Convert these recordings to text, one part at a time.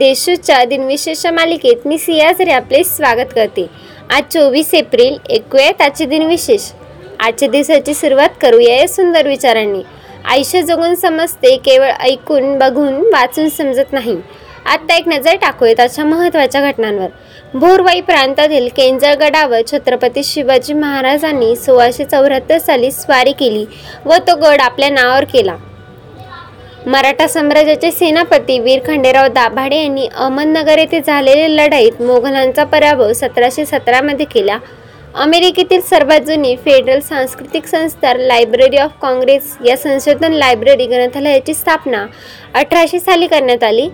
देशूच्या दिनविशेष मालिकेत मी सियाझरी आपले स्वागत करते. आज चोवीस एप्रिल ऐकूयात आजचे दिनविशेष. आजच्या दिवसाची सुरुवात करूया या सुंदर विचारांनी. आयुष्य जगून समजते केवळ ऐकून बघून वाचून समजत नाही. आत्ता एक नजर टाकूयात अशा महत्त्वाच्या घटनांवर. भोरवाई प्रांतातील केंजळगडावर छत्रपती शिवाजी महाराजांनी सोळाशे चौऱ्याहत्तर साली स्वारी केली व तो गड आपल्या नावावर केला. मराठा साम्राज्याचे सेनापती वीर खंडेराव दाभाडे यांनी अहमदनगर येथे झालेल्या लढाईत मोगलांचा पराभव सतराशे सतरामध्ये केला. अमेरिकेतील सर्वात जुनी फेडरल सांस्कृतिक संस्था लायब्ररी ऑफ काँग्रेस या संशोधन लायब्ररी ग्रंथालयाची स्थापना अठराशे साली करण्यात आली.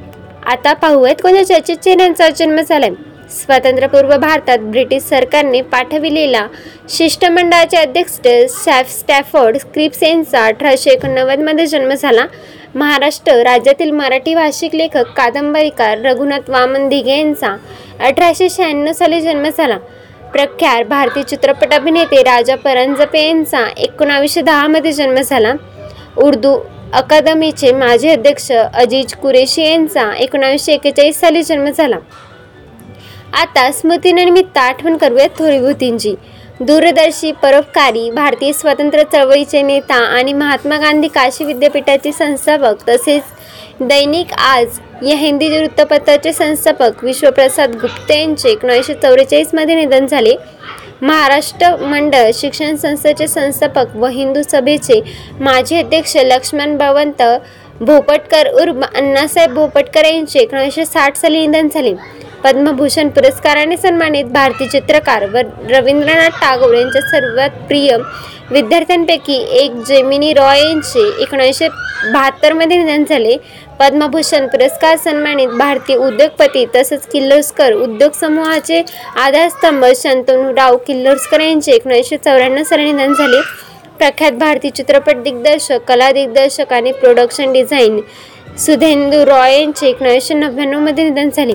आता पाहूयात कोणत्या चर्चित चेहऱ्यांचा जन्म झालाय. स्वातंत्र्यपूर्व भारतात ब्रिटिश सरकारने पाठविलेला शिष्टमंडळाचे अध्यक्ष सॅफ स्टॅफर्ड क्रिप्स यांचा अठराशे एकोणनव्वदमध्ये जन्म झाला. महाराष्ट्र राज्यातील मराठी भाषिक लेखक कादंबरीकार रघुनाथ वामन दिघे यांचा अठराशे शहाण्णव साली जन्म झाला. प्रख्यात भारतीय चित्रपट अभिनेते राजा परांजपे यांचा एकोणावीसशे दहामध्ये जन्म झाला. उर्दू अकादमीचे माजी अध्यक्ष अजीज कुरेशी यांचा एकोणावीसशे एक्केचाळीस साली जन्म झाला. आता स्मृतीनिमित्त आठवण करूयात थोरीभूतींची दूरदर्शी परोपकारी भारतीय स्वातंत्र्य चळवळीचे नेता आणि महात्मा गांधी काशी विद्यापीठाचे संस्थापक तसेच दैनिक आज या हिंदी वृत्तपत्राचे संस्थापक विश्वप्रसाद गुप्ते यांचे एकोणीसशे चौवेचाळीसमध्ये निधन झाले. महाराष्ट्र मंडळ शिक्षण संस्थेचे संस्थापक व हिंदू सभेचे माजी अध्यक्ष लक्ष्मण भवंत भोपटकर उर्फ अण्णासाहेब भोपटकर यांचे एकोणीसशे साठ साली निधन झाले. पद्मभूषण पुरस्काराने सन्मानित भारतीय चित्रकार व रवींद्रनाथ टागोर यांच्या सर्वात प्रिय विद्यार्थ्यांपैकी एक जेमिनी रॉय यांचे एकोणीसशे बहात्तरमध्ये निधन झाले. पद्मभूषण पुरस्कार सन्मानित भारतीय उद्योगपती तसंच किर्लोस्कर उद्योग समूहाचे आधारस्तंभ शंतनुराव किर्लोस्कर यांचे एकोणीसशे चौऱ्याण्णव साली निधन झाले. प्रख्यात भारतीय चित्रपट दिग्दर्शक कला दिग्दर्शक आणि प्रोडक्शन डिझाईन सुधेंदू रॉय यांचे एकोणीसशे नव्याण्णवमध्ये निधन झाले.